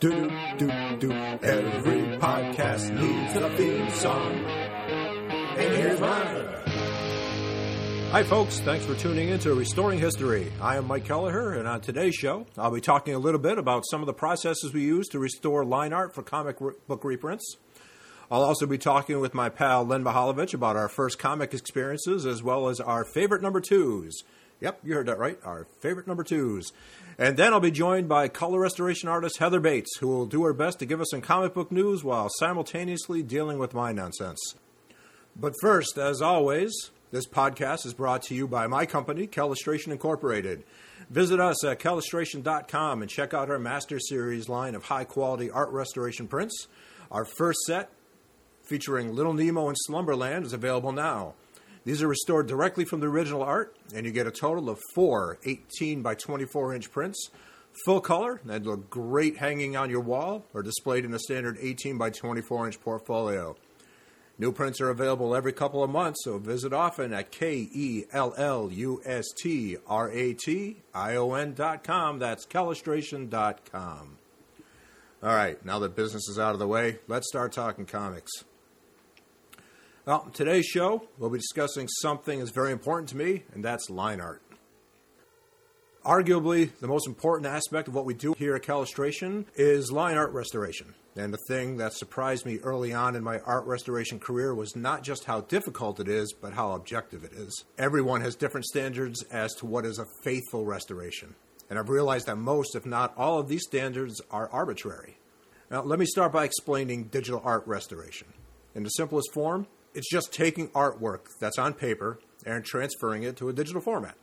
Do do do. do. Every podcast needs a theme song. And here's mine. Hi, folks. Thanks for tuning in to Restoring History. I am Mike Kelleher, and on today's show, I'll be talking a little bit about some of the processes we use to restore line art for comic re- book reprints. I'll also be talking with my pal Len Mihalovich about our first comic experiences as well as our favorite number twos. Yep, you heard that right. Our favorite number twos. And then I'll be joined by color restoration artist Heather Bates, who will do her best to give us some comic book news while simultaneously dealing with my nonsense. But first, as always, this podcast is brought to you by my company, Kellustration Incorporated. Visit us at kellustration.com and check out our Master Series line of high quality art restoration prints. Our first set, featuring Little Nemo in Slumberland, is available now. These are restored directly from the original art, and you get a total of four 18 by 24 inch prints, full color, and look great hanging on your wall or displayed in a standard 18 by 24 inch portfolio. New prints are available every couple of months, so visit often at K E L L U S T R A T I O N dot com. That's Kellustration dot com. All right, now that business is out of the way, let's start talking comics. Well, today's show, we'll be discussing something that's very important to me, and that's line art. Arguably, the most important aspect of what we do here at Kellustration is line art restoration. And the thing that surprised me early on in my art restoration career was not just how difficult it is, but how objective it is. Everyone has different standards as to what is a faithful restoration. And I've realized that most, if not all, of these standards are arbitrary. Now, let me start by explaining digital art restoration. In the simplest form, it's just taking artwork that's on paper and transferring it to a digital format.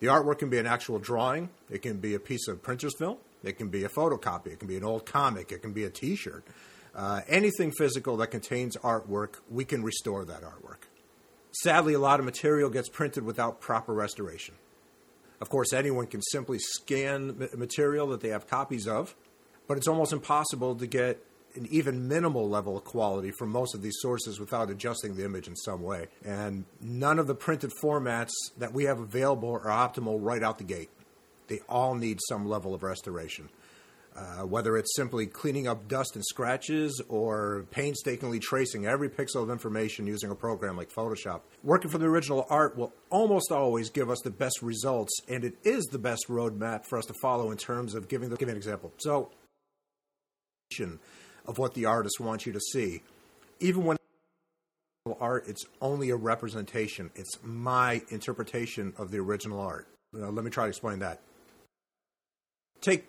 The artwork can be an actual drawing, it can be a piece of printer's film, it can be a photocopy, it can be an old comic, it can be a t shirt. Uh, anything physical that contains artwork, we can restore that artwork. Sadly, a lot of material gets printed without proper restoration. Of course, anyone can simply scan material that they have copies of, but it's almost impossible to get an even minimal level of quality from most of these sources without adjusting the image in some way. And none of the printed formats that we have available are optimal right out the gate. They all need some level of restoration. Uh, whether it's simply cleaning up dust and scratches or painstakingly tracing every pixel of information using a program like Photoshop. Working from the original art will almost always give us the best results, and it is the best roadmap for us to follow in terms of giving the giving an example. So, of what the artist wants you to see. Even when art, it's only a representation. It's my interpretation of the original art. Uh, let me try to explain that. Take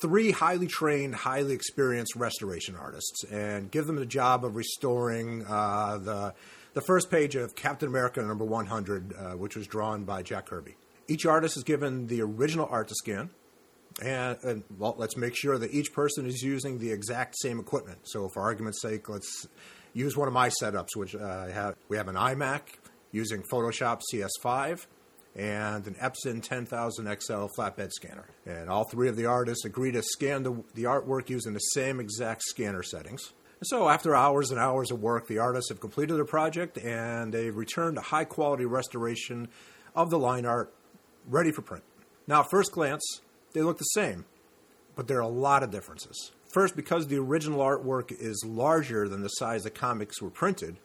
three highly trained, highly experienced restoration artists and give them the job of restoring uh, the the first page of Captain America number 100, uh, which was drawn by Jack Kirby. Each artist is given the original art to scan, and, and, well, let's make sure that each person is using the exact same equipment. So, for argument's sake, let's use one of my setups, which uh, have, we have an iMac using Photoshop CS5 and an Epson 10000 XL flatbed scanner. And all three of the artists agree to scan the, the artwork using the same exact scanner settings. So, after hours and hours of work, the artists have completed their project and they've returned a high quality restoration of the line art ready for print. Now, at first glance, they look the same, but there are a lot of differences. First, because the original artwork is larger than the size the comics were printed,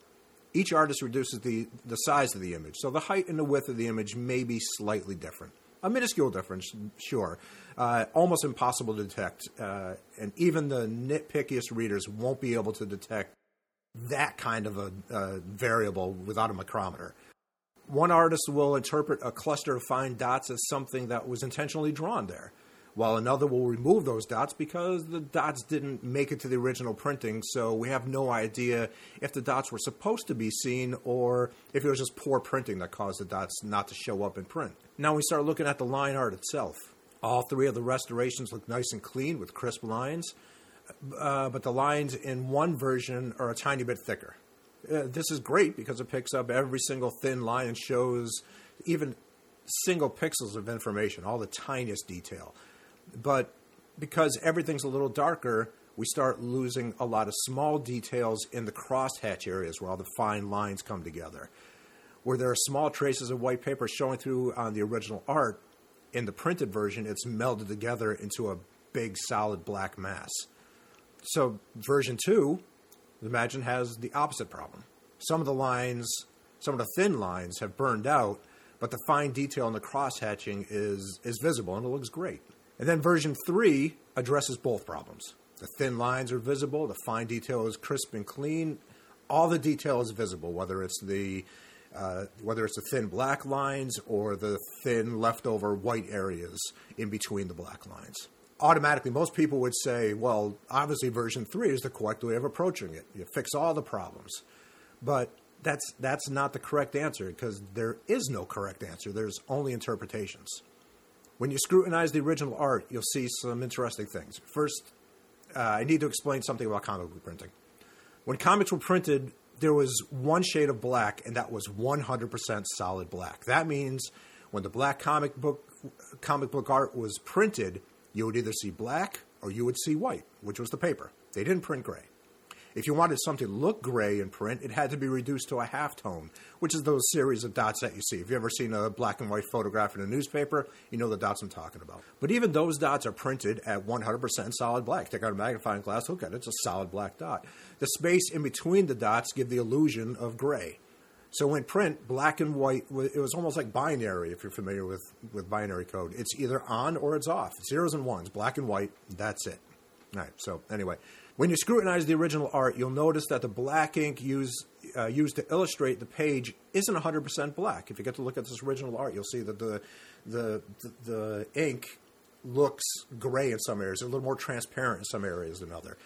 each artist reduces the, the size of the image. So the height and the width of the image may be slightly different. A minuscule difference, sure. Uh, almost impossible to detect. Uh, and even the nitpickiest readers won't be able to detect that kind of a uh, variable without a micrometer. One artist will interpret a cluster of fine dots as something that was intentionally drawn there, while another will remove those dots because the dots didn't make it to the original printing, so we have no idea if the dots were supposed to be seen or if it was just poor printing that caused the dots not to show up in print. Now we start looking at the line art itself. All three of the restorations look nice and clean with crisp lines, uh, but the lines in one version are a tiny bit thicker. Uh, this is great because it picks up every single thin line and shows even single pixels of information, all the tiniest detail. But because everything's a little darker, we start losing a lot of small details in the crosshatch areas where all the fine lines come together. Where there are small traces of white paper showing through on the original art, in the printed version, it's melded together into a big solid black mass. So version two, imagine has the opposite problem. Some of the lines, some of the thin lines have burned out, but the fine detail in the cross hatching is is visible and it looks great. And then version three addresses both problems. The thin lines are visible, the fine detail is crisp and clean. All the detail is visible, whether it's the uh, whether it's the thin black lines or the thin leftover white areas in between the black lines. Automatically, most people would say, well, obviously, version 3 is the correct way of approaching it. You fix all the problems. But that's, that's not the correct answer because there is no correct answer. There's only interpretations. When you scrutinize the original art, you'll see some interesting things. First, uh, I need to explain something about comic book printing. When comics were printed, there was one shade of black, and that was 100% solid black. That means when the black comic book comic book art was printed, you would either see black or you would see white, which was the paper. They didn't print gray. If you wanted something to look gray in print, it had to be reduced to a halftone, which is those series of dots that you see. If you've ever seen a black and white photograph in a newspaper, you know the dots I'm talking about. But even those dots are printed at 100% solid black. Take out a magnifying glass, look at it, it's a solid black dot. The space in between the dots give the illusion of gray. So in print, black and white, it was almost like binary, if you're familiar with, with binary code. It's either on or it's off. Zeros and ones, black and white, that's it. All right, so anyway, when you scrutinize the original art, you'll notice that the black ink used, uh, used to illustrate the page isn't 100% black. If you get to look at this original art, you'll see that the, the, the, the ink looks gray in some areas, a little more transparent in some areas than other.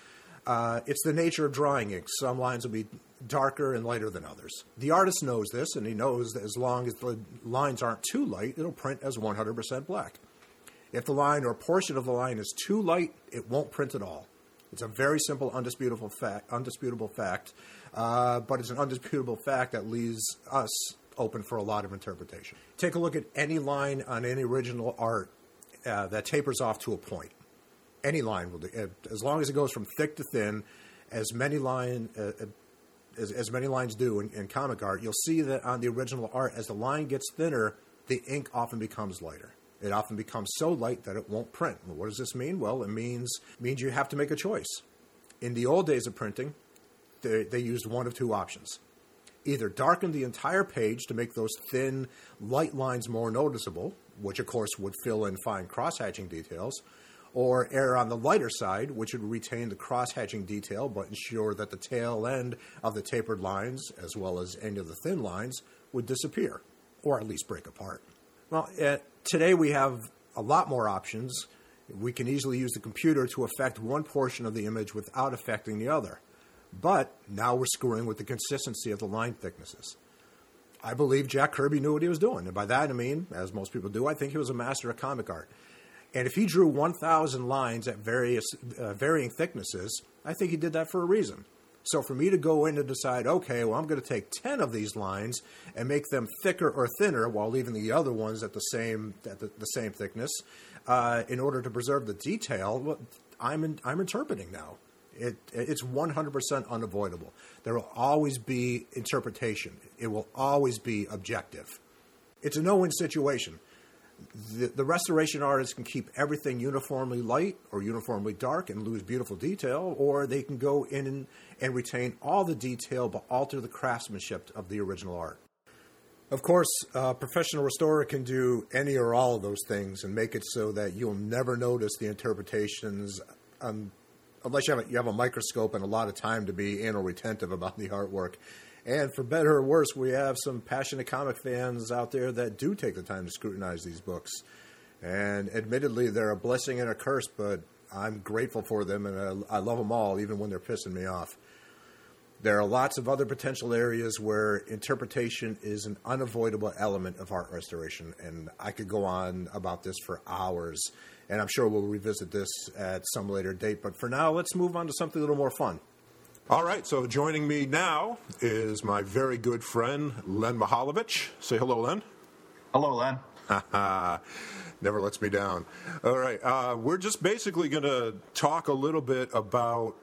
Uh, it's the nature of drawing ink. Some lines will be darker and lighter than others. The artist knows this, and he knows that as long as the lines aren't too light, it'll print as 100% black. If the line or portion of the line is too light, it won't print at all. It's a very simple, undisputable fact, undisputable fact, uh, but it's an undisputable fact that leaves us open for a lot of interpretation. Take a look at any line on any original art uh, that tapers off to a point. Any line will do, uh, as long as it goes from thick to thin. As many line uh, uh, as, as, many lines do in, in comic art, you'll see that on the original art, as the line gets thinner, the ink often becomes lighter. It often becomes so light that it won't print. Well, what does this mean? Well, it means means you have to make a choice. In the old days of printing, they, they used one of two options. Either darken the entire page to make those thin, light lines more noticeable, which of course would fill in fine cross-hatching details, or err on the lighter side, which would retain the cross-hatching detail but ensure that the tail end of the tapered lines, as well as any of the thin lines, would disappear, or at least break apart. Well, uh, today we have a lot more options. We can easily use the computer to affect one portion of the image without affecting the other. But now we're screwing with the consistency of the line thicknesses. I believe Jack Kirby knew what he was doing. And by that I mean, as most people do, I think he was a master of comic art. And if he drew 1,000 lines at various uh, varying thicknesses, I think he did that for a reason. So for me to go in and decide, okay, well, I'm going to take 10 of these lines and make them thicker or thinner while leaving the other ones at the same, at the, the same thickness uh, in order to preserve the detail, well, I'm, in, I'm interpreting now. It, it's 100% unavoidable. There will always be interpretation. It will always be objective. It's a no-win situation the, the, restoration artists can keep everything uniformly light or uniformly dark and lose beautiful detail, or they can go in and, and retain all the detail but alter the craftsmanship of the original art. Of course, a professional restorer can do any or all of those things and make it so that you'll never notice the interpretations um, unless you have, a, you have a microscope and a lot of time to be anal retentive about the artwork. And for better or worse, we have some passionate comic fans out there that do take the time to scrutinize these books. And admittedly, they're a blessing and a curse, but I'm grateful for them and I, I love them all, even when they're pissing me off. There are lots of other potential areas where interpretation is an unavoidable element of art restoration, and I could go on about this for hours, and I'm sure we'll revisit this at some later date. But for now, let's move on to something a little more fun. All right, so joining me now is my very good friend, Len Mihaljevic. Say hello, Len. Hello, Len. Never lets me down. All right, uh, we're just basically going to talk a little bit about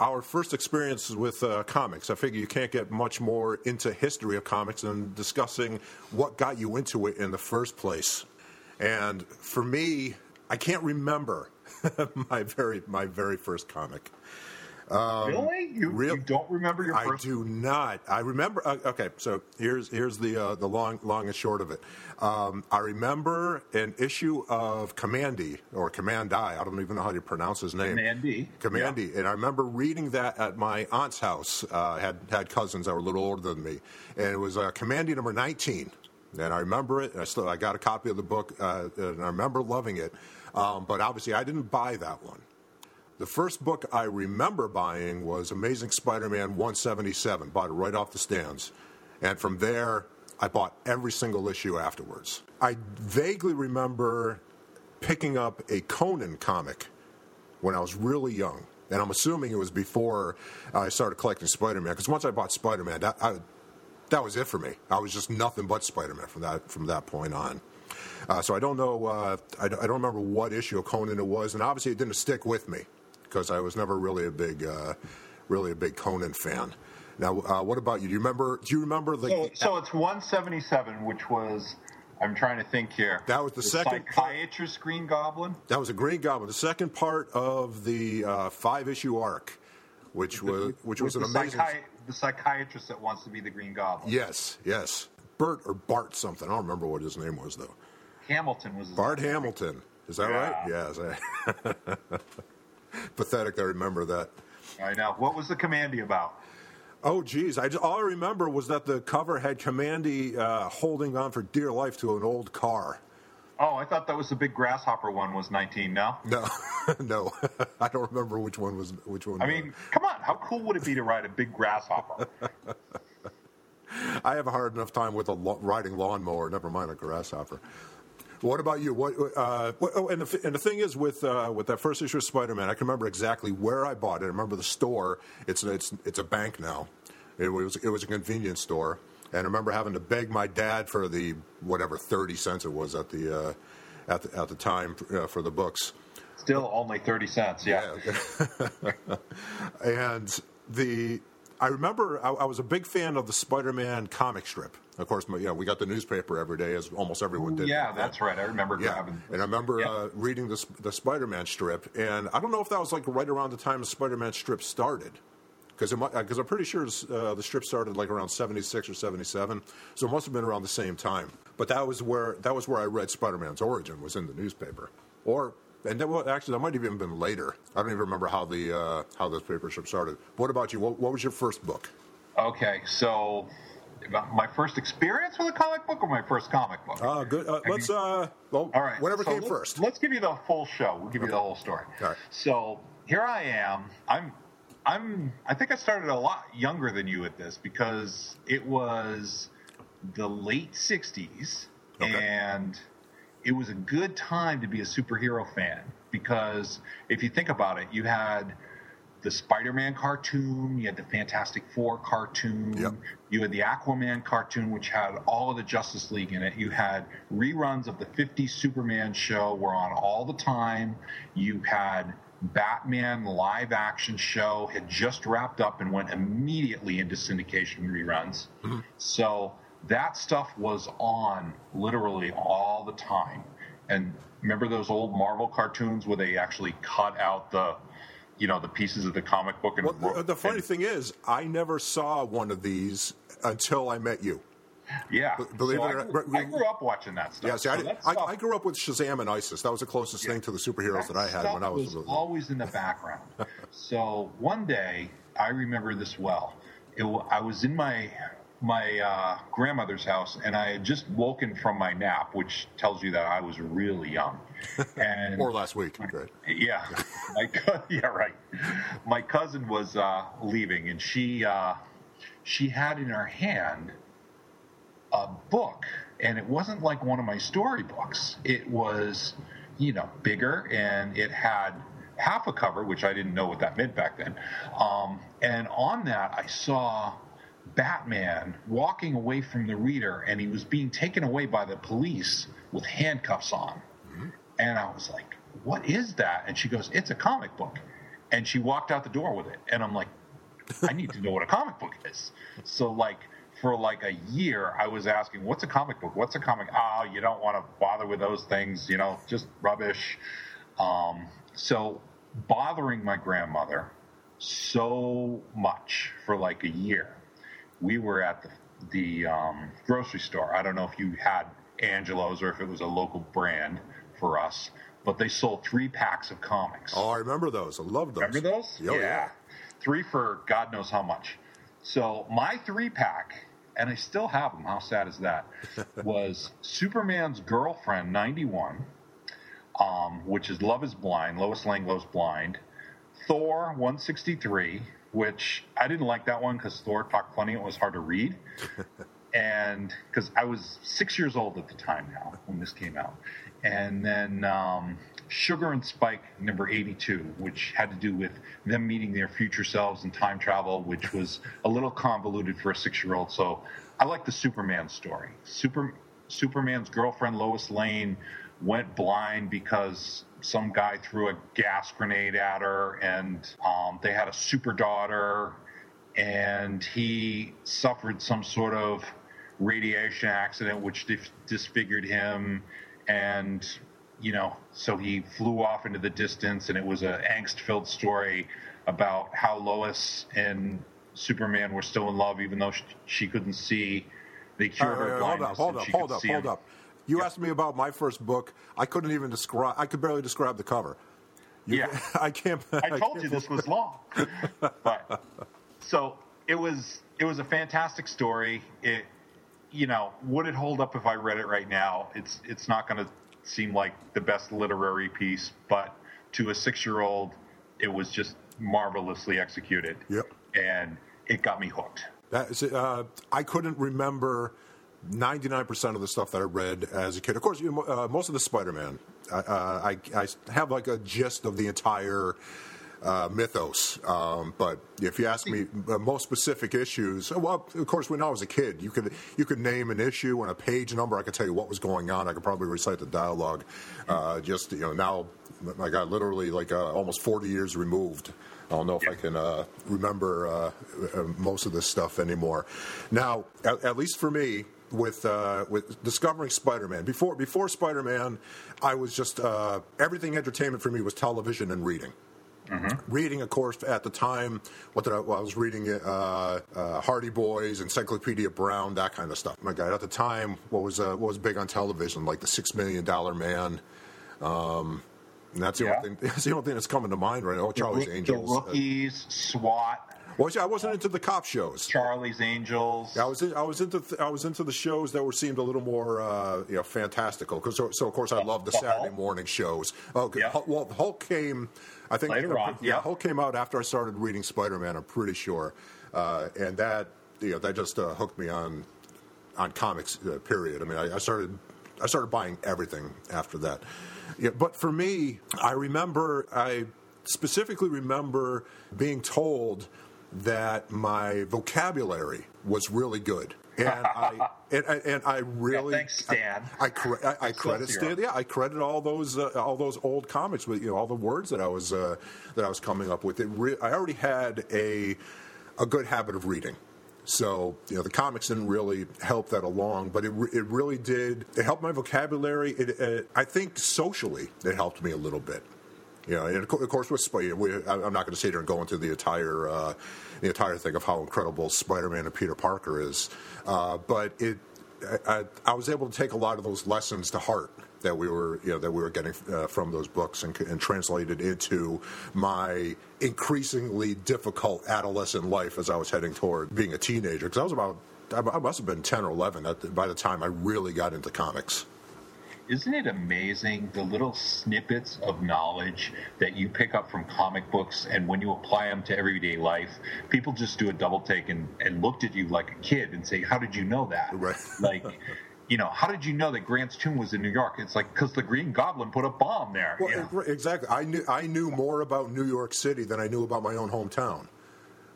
our first experiences with uh, comics. I figure you can't get much more into history of comics than discussing what got you into it in the first place. And for me, I can't remember my very my very first comic. Really? You, real- you don't remember your First- I do not. I remember. Uh, okay, so here's here's the uh, the long long and short of it. Um, I remember an issue of Kamandi or Commandi. I I don't even know how to pronounce his name. Kamandi. Kamandi, and I remember reading that at my aunt's house. Uh, had had cousins that were a little older than me, and it was uh, Kamandi number nineteen. And I remember it. And I still I got a copy of the book, uh, and I remember loving it. Um, but obviously, I didn't buy that one. The first book I remember buying was Amazing Spider-Man 177. Bought it right off the stands, and from there I bought every single issue afterwards. I vaguely remember picking up a Conan comic when I was really young, and I'm assuming it was before I started collecting Spider-Man. Because once I bought Spider-Man, that I, that was it for me. I was just nothing but Spider-Man from that from that point on. Uh, so I don't know. Uh, I, I don't remember what issue of Conan it was, and obviously it didn't stick with me because I was never really a big, uh, really a big Conan fan. Now, uh, what about you? Do you remember? Do you remember the? So, so it's 177, which was. I'm trying to think here. That was the second part- psychiatrist Green Goblin. that was a Green Goblin, the second part of the uh, five-issue arc, which was which was an the, amazing. psychi- the psychiatrist that wants to be the Green Goblin. Yes, yes. Bert or Bart something. I don't remember what his name was though. Hamilton was his Bart Hamilton. Is that right? Yes. Pathetic. I remember that. I know. What was the Kamandi about? Oh, geez. I just, all I remember was that the cover had Kamandi uh, holding on for dear life to an old car. Oh, I thought that was the big grasshopper one. Was 19? No. No, no, I don't remember which one was which one. I mean, come on. How cool would it be to ride a big grasshopper? I have a hard enough time with a lo- riding lawnmower. Never mind a grasshopper. What about you? What? Uh, what oh, and the and the thing is with uh, with that first issue of Spider-Man, I can remember exactly where I bought it. I remember the store. It's it's it's a bank now. It was it was a convenience store, and I remember having to beg my dad for the whatever thirty cents it was at the uh, at the, at the time uh, for the books. Still only 30 cents. Yeah. and the I remember I, I was a big fan of the Spider-Man comic strip. Of course, you know, we got the newspaper every day, as almost everyone did. Yeah, that's right. I remember Yeah, grabbing. and I remember Yeah. uh, reading the the Spider-Man strip, and I don't know if that was like right around the time the Spider-Man strip started, because because I'm pretty sure uh, the strip started like around '76 or '77, so it must have been around the same time. But that was where that was where I read Spider-Man's origin was in the newspaper, or and then, well, actually that might have even been later. I don't even remember how the uh, how the paper strip started. What about you? What, what was your first book? Okay, so my first experience with a comic book or my first comic book? Uh, good. Uh, let's. Uh, well, All right. whatever so came let's- first. Let's give you the full show. We'll give you the whole story. All right. So here I am. I'm. I'm. I think I started a lot younger than you at this because it was the late '60s, Okay. and it was a good time to be a superhero fan because if you think about it, you had the Spider-Man cartoon, you had the Fantastic Four cartoon, Yep. you had the Aquaman cartoon, which had all of the Justice League in it. You had reruns of the 50s Superman show were on all the time. You had Batman live action show had just wrapped up and went immediately into syndication reruns. Mm-hmm. So that stuff was on literally all the time. And remember those old Marvel cartoons where they actually cut out the you know the pieces of the comic book and Well, the, the funny and- thing is, I never saw one of these until I met you. Yeah, believe So it or not, I grew up watching that stuff. Yeah, see, So I, that I, I grew up with Shazam and ISIS. That was the closest thing to the superheroes that, I had when I was, was always in the background. so one day, I remember this well. It, I was in my my uh, grandmother's house, and I had just woken from my nap, which tells you that I was really young. And Or last week, right? yeah, my co- yeah, right. My cousin was uh, leaving, and she uh, she had in her hand a book, and it wasn't like one of my storybooks. It was, you know, bigger, and it had half a cover, which I didn't know what that meant back then. Um, and on that, I saw Batman walking away from the reader, and he was being taken away by the police with handcuffs on. And I was like, what is that? And she goes, it's a comic book. And she walked out the door with it. And I'm like, I need to know what a comic book is. So, like, for like a year, I was asking, what's a comic book? What's a comic? Oh, you don't want to bother with those things, you know, just rubbish. Um, so bothering my grandmother so much for like a year. We were at the, the um, grocery store. I don't know if you had Angelo's or if it was a local brand for us, but they sold three packs of comics. Oh, I remember those. I love those. Remember those? Oh, yeah. Three for God knows how much. So my three pack, and I still have them. How sad is that? was Superman's girlfriend, 91, um, which is Love is Blind, Lois Lane goes blind. Thor 163, which I didn't like that one because Thor talked funny. It was hard to read. and because I was six years old at the time now when this came out. And then um, Sugar and Spike number 82, which had to do with them meeting their future selves and time travel, which was a little convoluted for a six year old. So I like the Superman story. Super, Superman's girlfriend, Lois Lane, went blind because some guy threw a gas grenade at her, and um, they had a super daughter, and he suffered some sort of radiation accident which disfigured him, and you know, so he flew off into the distance, and it was an angst-filled story about how Lois and Superman were still in love, even though she, she couldn't see. They uh, cured her hold blindness. up, uh, hold up, hold up, hold him. up. You asked me about my first book. I couldn't even describe. I could barely describe the cover. You- Yeah. I can't. I told can't- you this was long. but so it was it was a fantastic story. It you know, would it hold up if I read it right now? It's it's not going to seem like the best literary piece, but to a 6-year-old it was just marvelously executed. Yep. And it got me hooked. That is, uh, I couldn't remember 99% of the stuff that I read as a kid. Of course, you know, uh, most of the Spider-Man. Uh, I, I have like a gist of the entire uh, mythos. Um, but if you ask me uh, most specific issues, well, of course, when I was a kid, you could you could name an issue and a page number. I could tell you what was going on. I could probably recite the dialogue. Uh, just you know, now I got literally like uh, almost 40 years removed. I don't know if I can uh, remember uh, uh, most of this stuff anymore. Now, at, at least for me, with uh, with discovering Spider-Man, before before Spider-Man, I was just uh, everything entertainment for me was television and reading. Reading, of course, at the time, what did I, well, I was reading uh, uh, Hardy Boys, Encyclopedia Brown, that kind of stuff. My God, at the time, what was uh, what was big on television, like the Six Million Dollar Man. Um, and that's the, Yeah. only thing, that's the only thing that's coming to mind right now. Oh, Charlie's the, Angels. The Uh, rookies, SWAT, well, see, I wasn't into the cop shows. Charlie's Angels. I was in, I was into th- I was into the shows that were seemed a little more uh, you know fantastical. 'Cause so, so of course I love the The Saturday Hulk? morning shows. Okay, Yeah. Hulk- well, Hulk came. I think Later on, Yeah, yeah. Hulk came out after I started reading Spider Man. I'm pretty sure, uh, and that you know that just uh, hooked me on on comics. Uh, period. I mean, I, I started I started buying everything after that. Yeah, but for me, I remember I specifically remember being told that my vocabulary was really good. And I and, and, I really thanks, Stan. I, I, cre- I, I credit. Stan. Yeah, I credit all those uh, all those old comics with you know all the words that I was uh, that I was coming up with. It re- I already had a a good habit of reading. So you know the comics didn't really help that along, but it, re- it really did. It helped my vocabulary. It, it, I think socially it helped me a little bit. You know, and of course with Spider, we, I'm not going to sit here and go into the entire uh, the entire thing of how incredible Spider-Man and Peter Parker is, uh, but it I, I, was able to take a lot of those lessons to heart that we were you know that we were getting uh, from those books and, and translated into my increasingly difficult adolescent life as I was heading toward being a teenager because I was about I must have been 10 or 11 at the, by the time I really got into comics. Isn't it amazing the little snippets of knowledge that you pick up from comic books and when you apply them to everyday life, people just do a double take and, and looked at you like a kid and say, How did you know that? Right. Like, you know, how did you know that Grant's tomb was in New York? It's like, because the Green Goblin put a bomb there. Well, you know? exactly. I knew I knew more about New York City than I knew about my own hometown.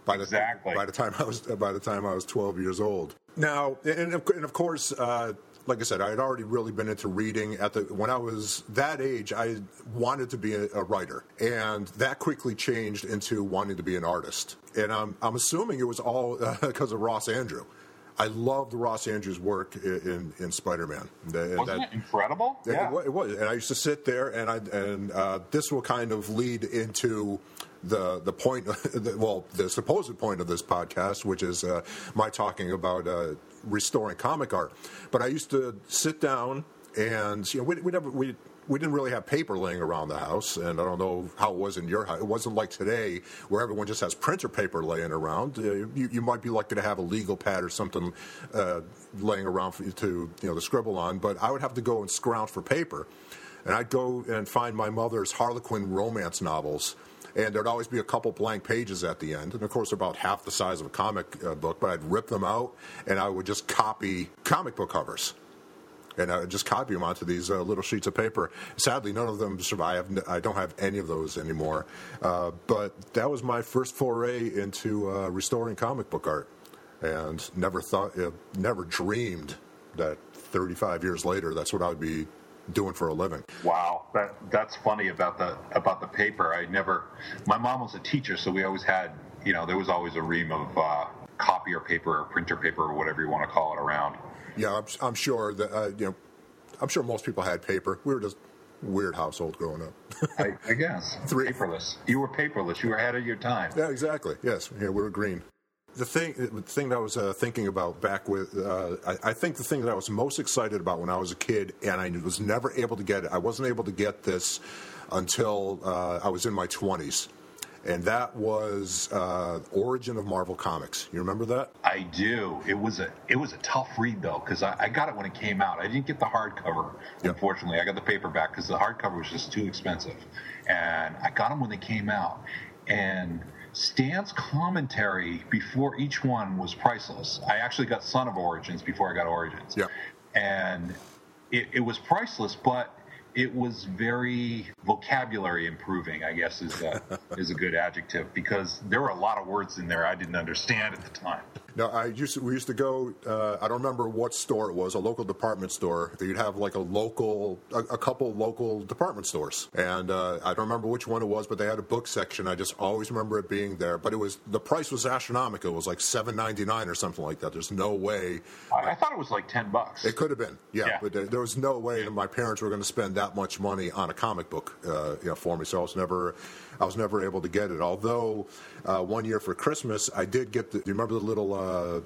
By the, Exactly. By the time I was by the time I was 12 years old. Now, and of, and of course, uh, like I said, I had already really been into reading at the when I was that age. I wanted to be a, a writer, and that quickly changed into wanting to be an artist. And I'm I'm assuming it was all because of Ross Andru. I loved Ross Andru's work in, in, in Spider-Man. Wasn't that- it incredible? it, it wa- it was, and I used to sit there, and I and uh, this will kind of lead into the the point, well, the supposed point of this podcast, which is uh, my talking about uh, restoring comic art. But I used to sit down, and you know, we, we never we. We didn't really have paper laying around the house, and I don't know how it was in your house. It wasn't like today where everyone just has printer paper laying around. Uh, you, you might be lucky to have a legal pad or something uh, laying around for you to you know to scribble on, but I would have to go and scrounge for paper and I'd go and find my mother's Harlequin romance novels. And there'd always be a couple blank pages at the end. And of course, they're about half the size of a comic uh, book, but I'd rip them out and I would just copy comic book covers. And I would just copy them onto these uh, little sheets of paper. Sadly, none of them survive. I don't have any of those anymore. Uh, but that was my first foray into uh, restoring comic book art. And never thought, uh, never dreamed that 35 years later, that's what I would be doing for a living. Wow, that that's funny about the about the paper. I never. My mom was a teacher, so we always had, you know, there was always a ream of uh, copier paper or printer paper or whatever you want to call it around. Yeah, I'm, I'm sure that uh, you know, I'm sure most people had paper. We were just weird household growing up. I, I guess Three- paperless. You were paperless. You were ahead of your time. yeah, exactly. Yes, yeah, we were green. The thing, the thing that I was uh, thinking about back with, uh, I, I think the thing that I was most excited about when I was a kid, and I was never able to get it. I wasn't able to get this until uh, I was in my 20s, and that was uh, Origin of Marvel Comics. You remember that? I do. It was a it was a tough read though because I, I got it when it came out. I didn't get the hardcover. Unfortunately, I got the paperback because the hardcover was just too expensive, and I got them when they came out. And Stan's commentary before each one was priceless. I actually got Son of Origins before I got Origins. Yeah. And it, it was priceless, but it was very vocabulary improving. I guess is a, is a good adjective because there were a lot of words in there I didn't understand at the time. No, I used to, we used to go. Uh, I don't remember what store it was, a local department store. You'd have like a local, a, a couple local department stores, and uh, I don't remember which one it was, but they had a book section. I just always remember it being there. But it was the price was astronomical. It was like seven ninety nine or something like that. There's no way I, I thought it was like ten bucks. it could have been, yeah, Yeah. but there, there was no way that my parents were going to spend that much money on a comic book, uh, you know, for me. So I was never, I was never able to get it. Although uh, one year for Christmas, I did get the. Do you remember the little, uh,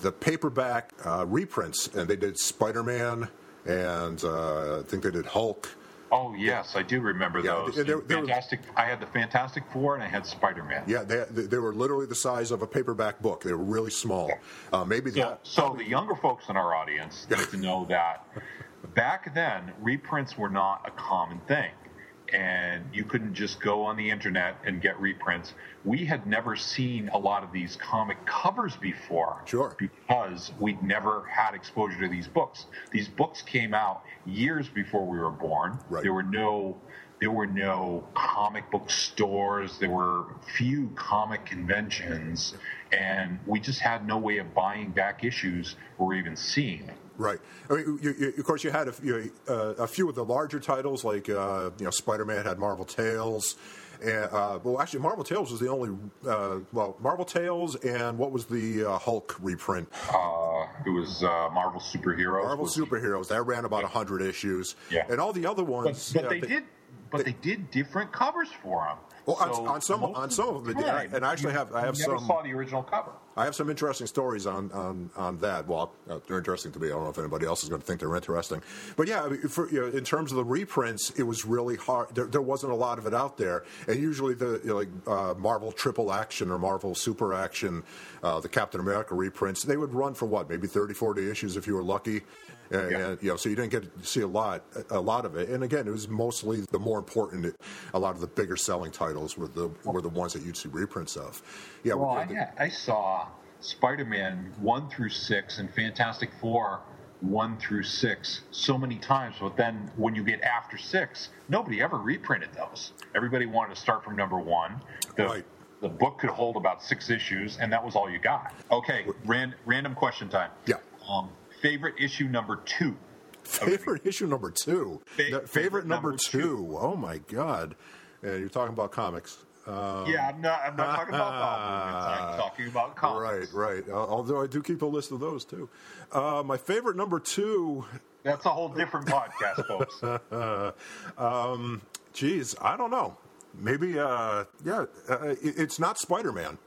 the paperback uh, reprints? And they did Spider Man, and uh, I think they did Hulk. Oh yes, I do remember Yeah, those. they- they- they were- Fantastic. I had the Fantastic Four and I had Spider Man. Yeah, they, they they were literally the size of a paperback book. They were really small. Uh, maybe So, that. so the younger folks in our audience need to know that back then reprints were not a common thing, and you couldn't just go on the internet and get reprints. We had never seen a lot of these comic covers before, Sure. because we'd never had exposure to these books. These books came out years before we were born. Right. There were no there were no comic book stores. There were few comic conventions, and we just had no way of buying back issues or even seeing them. Right. I mean, you, you, of course, you had a few, uh, a few of the larger titles, like uh, you know, Spider-Man had Marvel Tales, and uh, well, actually, Marvel Tales was the only uh, well, Marvel Tales, and what was the uh, Hulk reprint? Uh, it was uh, Marvel superheroes. Marvel was- Superheroes. That ran about hundred issues, Yeah. and all the other but, ones. but uh, they did. But they did different covers for them. Well, on- on some- on some of them they did. time, And I actually have- I have never some- saw the original cover. I have some interesting stories on on, on that. Well, uh, they're interesting to me. I don't know if anybody else is going to think they're interesting. But yeah, I mean, for, you know, in terms of the reprints, it was really hard. There, there wasn't a lot of it out there, and usually the you know, like uh, Marvel Triple Action or Marvel Super Action, uh, the Captain America reprints, they would run for what, maybe 30, 40 issues if you were lucky. And, Yeah. and, you know, so you didn't get to see a lot, a lot of it. And again, it was mostly the more important. A lot of the bigger selling titles were the were the ones that you'd see reprints of. Yeah, Well, I, the- I saw Spider-Man one through six and Fantastic Four one through six so many times, but then when you get after six, nobody ever reprinted those. Everybody wanted to start from number one. The, Right. the book could hold about six issues, and that was all you got. Okay, ran, random question time. Yeah. Um, favorite issue number two. Favorite issue number two. Fa- favorite, favorite number, number two. Oh my god! And you're talking about comics. Um, yeah, I'm not. I'm not talking about movements. I'm talking about comics. Right, right. Uh, although I do keep a list of those too. Uh, my favorite number two. That's a whole different podcast, folks. um, geez, I don't know. Maybe, uh, yeah, uh, it, it's not Spider Man.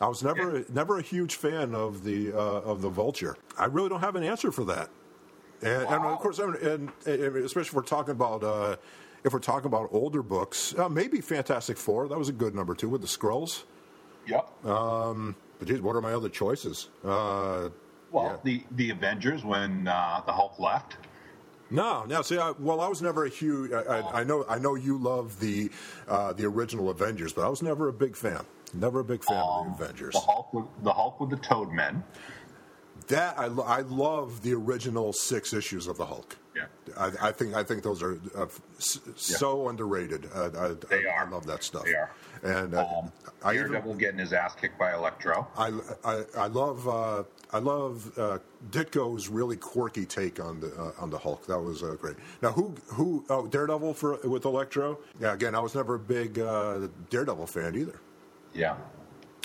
I was never Yeah. never a huge fan of the uh, of the Vulture. I really don't have an answer for that. And, and of course, and, and especially if we're talking about uh, if we're talking about older books, uh, maybe Fantastic Four. That was a good number two with the Skrulls. yep. But geez, what are my other choices? Uh, well, yeah. the the Avengers when uh, the Hulk left. No, no. See, I, well, I was never a huge. I, I, I know, I know you love the uh, the original Avengers, but I was never a big fan. Never a big fan Um, of the Avengers. The Hulk with the Hulk with the Toad Men. That I, I love the original six issues of the Hulk. Yeah. I, I think I think those are uh, s- so underrated. Uh, I, They I, are. I love that stuff. They are. And uh, Um, I even, Daredevil getting his ass kicked by Electro. I, I, I love uh, I love uh, Ditko's really quirky take on the uh, on the Hulk. That was uh, great. Now who who oh Daredevil for with Electro? Yeah, again, I was never a big uh, Daredevil fan either. Yeah.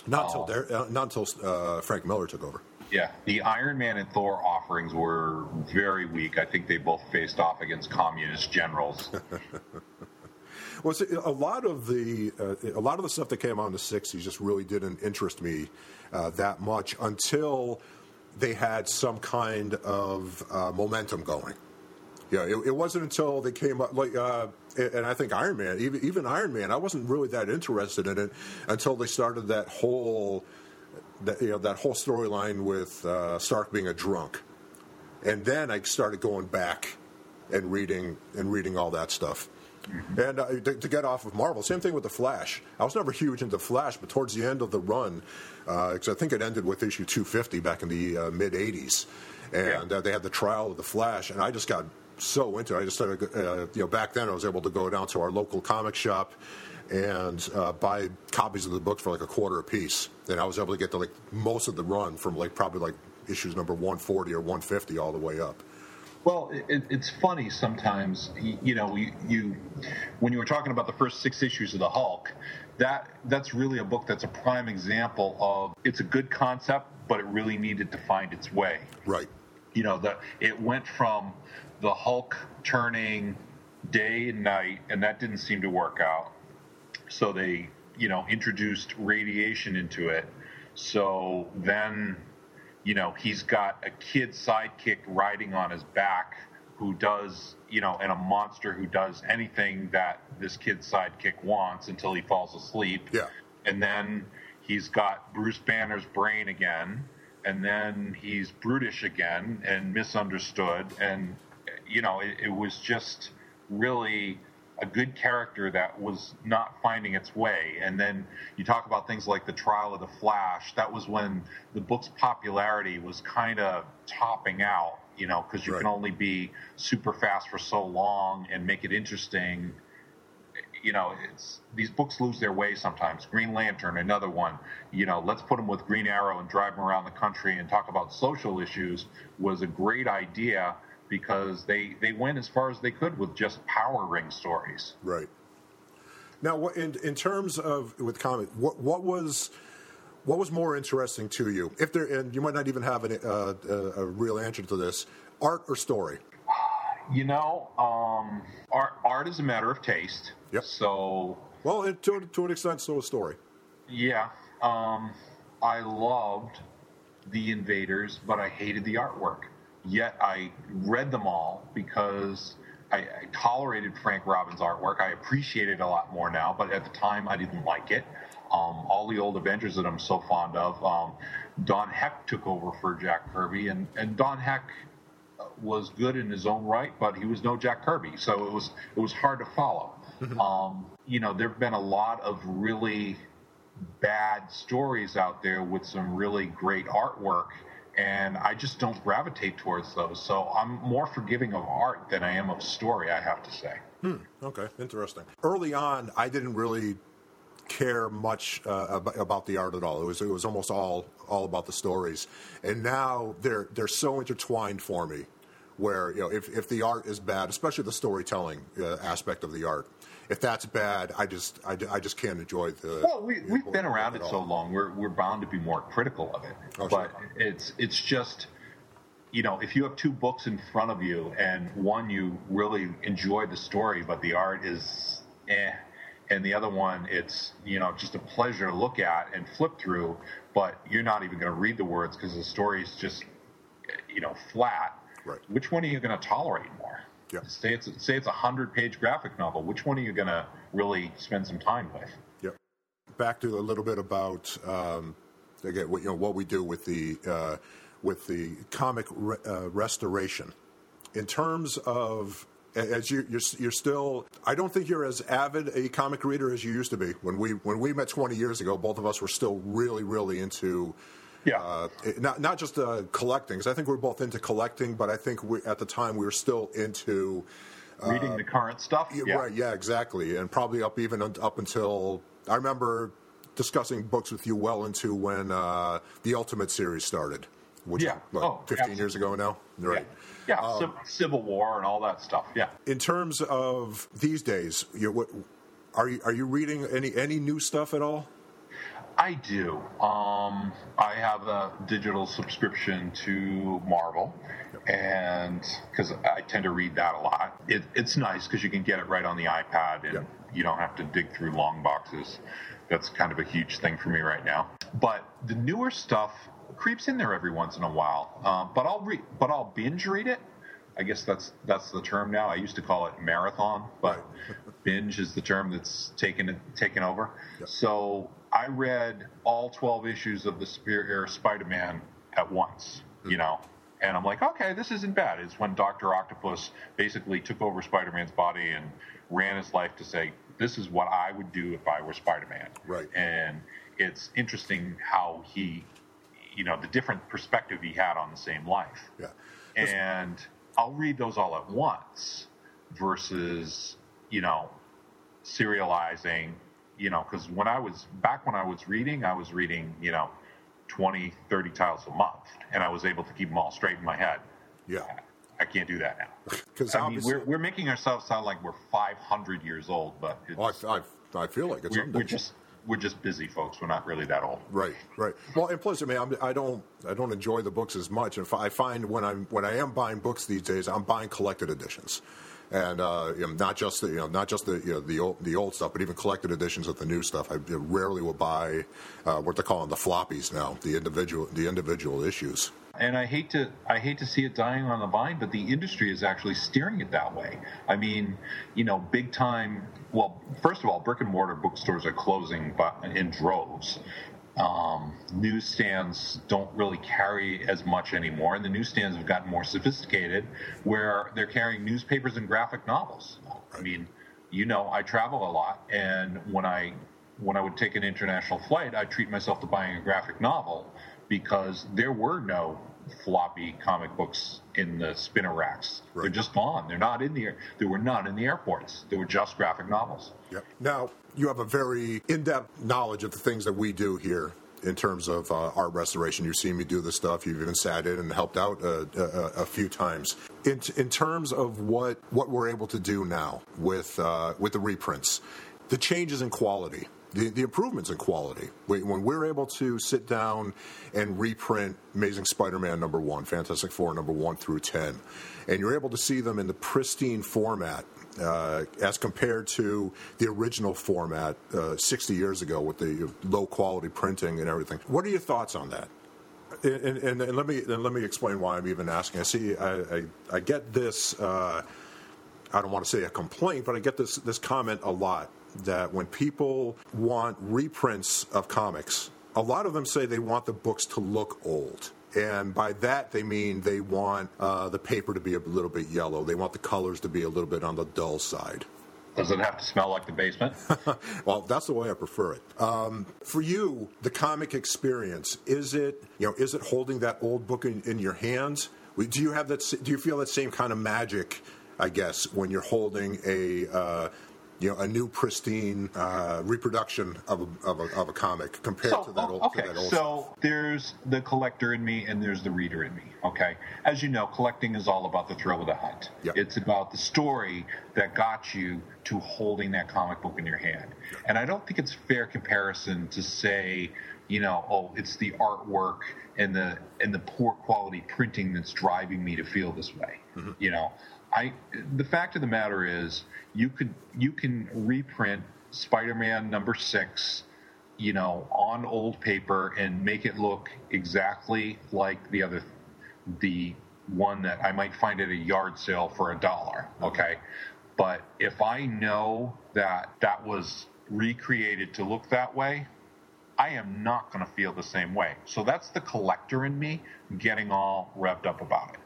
Not until Dare, uh, not until uh, Frank Miller took over. Yeah, the Iron Man and Thor offerings were very weak. I think they both faced off against communist generals. Well, see, a lot of the uh, a lot of the stuff that came out in the '60s just really didn't interest me uh, that much until they had some kind of uh, momentum going. Yeah, it, it wasn't until they came up like, uh, and I think Iron Man, even even Iron Man, I wasn't really that interested in it until they started that whole, that, you know, that whole storyline with uh, Stark being a drunk, and then I started going back and reading and reading all that stuff. And uh, to, to get off of Marvel, same thing with the Flash. I was never huge into Flash, but towards the end of the run, because I think it ended with issue 250 back in the uh, mid 80s, and Yeah. uh, they had the trial of the Flash, and I just got so into it. I just started, uh, you know, back then I was able to go down to our local comic shop and uh, buy copies of the books for like a quarter a piece, and I was able to get to like most of the run from like probably like issues number 140 or 150 all the way up. Well, it, it's funny sometimes. You, you know, you, you when you were talking about the first six issues of the Hulk, that that's really a book that's a prime example of it's a good concept, but it really needed to find its way. Right. You know, the it went from the Hulk turning day and night, and that didn't seem to work out. So they, you know, introduced radiation into it. So then you know, he's got a kid sidekick riding on his back who does, you know, and a monster who does anything that this kid sidekick wants until he falls asleep. Yeah. And then he's got Bruce Banner's brain again, and then he's brutish again and misunderstood. And, you know, it, it was just really a good character that was not finding its way. And then you talk about things like the trial of the Flash. That was when the book's popularity was kind of topping out, you know, because you Right. can only be super fast for so long and make it interesting. You know, it's these books lose their way sometimes. Green Lantern, another one. You know, let's put him with Green Arrow and drive him around the country and talk about social issues was a great idea because they they went as far as they could with just power ring stories. Right. Now, in in terms of with comic, what what was what was more interesting to you? If there, and you might not even have an, uh, a, a real answer to this, art or story? You know, um, art art is a matter of taste. Yep. So Well, it, to to an extent, so a story. yeah, um, I loved the Invaders, but I hated the artwork. Yet I read them all because I, I tolerated Frank Robbins' artwork. I appreciate it a lot more now, but at the time I didn't like it. Um, all the old Avengers that I'm so fond of. Um, Don Heck took over for Jack Kirby, and, and Don Heck was good in his own right, but he was no Jack Kirby, so it was it was hard to follow. um, you know, there've been a lot of really bad stories out there with some really great artwork, and I just don't gravitate towards those. So I'm more forgiving of art than I am of story. I have to say. Okay, interesting. Early on, I didn't really care much uh, about, about the art at all. It was it was almost all all about the stories, and now they're they're so intertwined for me. Where you know if, if the art is bad, especially the storytelling uh, aspect of the art, if that's bad, I just I, I just can't enjoy the. Well, we, we've been around it so long. We're we're bound to be more critical of it. Oh, but sure. it's it's just you know if you have two books in front of you and one you really enjoy the story but the art is eh and the other one it's you know just a pleasure to look at and flip through but you're not even going to read the words because the story's just you know flat Right. which one are you going to tolerate more Yeah. say it's say it's a hundred page graphic novel which one are you going to really spend some time with Yep. Back to a little bit about um, again, what, you know, what we do with the uh, with the comic re- uh, restoration. In terms of as you, you're, you're still, I don't think you're as avid a comic reader as you used to be. When we when we met 20 years ago, both of us were still really, really into. Yeah. Uh, not not just uh, collecting, because I think we're both into collecting, but I think we, at the time we were still into reading the current stuff yeah, Right, yeah, exactly. And probably up even up until I remember discussing books with you well into when uh, the Ultimate series started, which Yeah. what, Oh, 15 years ago now? Right. Yeah, yeah Civ- Civil War and all that stuff. Yeah. In terms of these days, you what, are you are you reading any any new stuff at all? I do. Um, I have a digital subscription to Marvel, and because I tend to read that a lot, it, it's nice because you can get it right on the iPad and Yep. you don't have to dig through long boxes. That's kind of a huge thing for me right now. But the newer stuff creeps in there every once in a while. Um, but I'll read, but I'll binge read it. I guess that's that's the term now. I used to call it marathon, but binge is the term that's taken taken over. So I read all twelve issues of the Superior Spider-Man at once. You know, and I'm like, okay, this isn't bad. It's when Doctor Octopus basically took over Spider-Man's body and ran his life to say, this is what I would do if I were Spider-Man. Right. And it's interesting how he, you know, the different perspective he had on the same life Yeah. and I'll read those all at once versus you know serializing you know because when I was back when I was reading I was reading you know 20 30 titles a month and I was able to keep them all straight in my head Yeah. I can't do that now 'Cause I mean we're, we're making ourselves sound like we're 500 years old but it's, Well, I, I, I feel like it's we're, we're just we're just busy folks we're not really that old Right, right. Well, and plus, I mean, I'm, I don't, I don't enjoy the books as much. And I find when I'm, when I am buying books these days, I'm buying collected editions, and uh, you know, not just the, you know, not just the, you know, the old, the old stuff, but even collected editions of the new stuff. I rarely will buy uh, what they're calling the floppies now, the individual, the individual issues. and I hate to I hate to see it dying on the vine, but the industry is actually steering it that way. I mean, you know, big time. Well, first of all, brick and mortar bookstores are closing, in droves. Um, newsstands don't really carry as much anymore, and the newsstands have gotten more sophisticated, where they're carrying newspapers and graphic novels. I mean, you know, I travel a lot, and when I when I would take an international flight, I'd treat myself to buying a graphic novel because there were no floppy comic books in the spinner racks. They're just gone. They're not in the. There were none in the airports. They were just graphic novels. Yep. Now, you have a very in-depth knowledge of the things that we do here in terms of uh, art restoration. You've seen me do this stuff. You've even sat in and helped out a, a, a few times. In, in terms of what what we're able to do now with uh, with the reprints, the changes in quality. The, the improvements in quality. When we're able to sit down and reprint Amazing Spider Man number one, Fantastic Four number one through 10, and you're able to see them in the pristine format uh, as compared to the original format uh, 60 years ago with the low quality printing and everything. What are your thoughts on that? And, and, and let me and let me explain why I'm even asking. I see, I, I, I get this. Uh, I don't want to say a complaint, but I get this this comment a lot that when people want reprints of comics, a lot of them say they want the books to look old. And by that, they mean they want uh, the paper to be a little bit yellow. They want the colors to be a little bit on the dull side. Does it have to smell like the basement? well, that's the way I prefer it. Um, for you, the comic experience is it you know is it holding that old book in, in your hands? Do you have that? Do you feel that same kind of magic? I guess when you're holding a uh, you know a new pristine uh, reproduction of a, of a, of a comic compared So, to that old. okay, to that old so there's the collector in me and there's the reader in me. Okay, as you know, collecting is all about the thrill of the hunt. Yep. It's about the story that got you to holding that comic book in your hand. And I don't think it's fair comparison to say, you know, oh, it's the artwork and the and the poor quality printing that's driving me to feel this way. Mm-hmm. You know, I the fact of the matter is, you could you can reprint Spider-Man number six you know, on old paper and make it look exactly like the other, the one that I might find at a yard sale for a dollar. Okay. But if I know that that was recreated to look that way, I am not going to feel the same way. So that's the collector in me getting all revved up about it.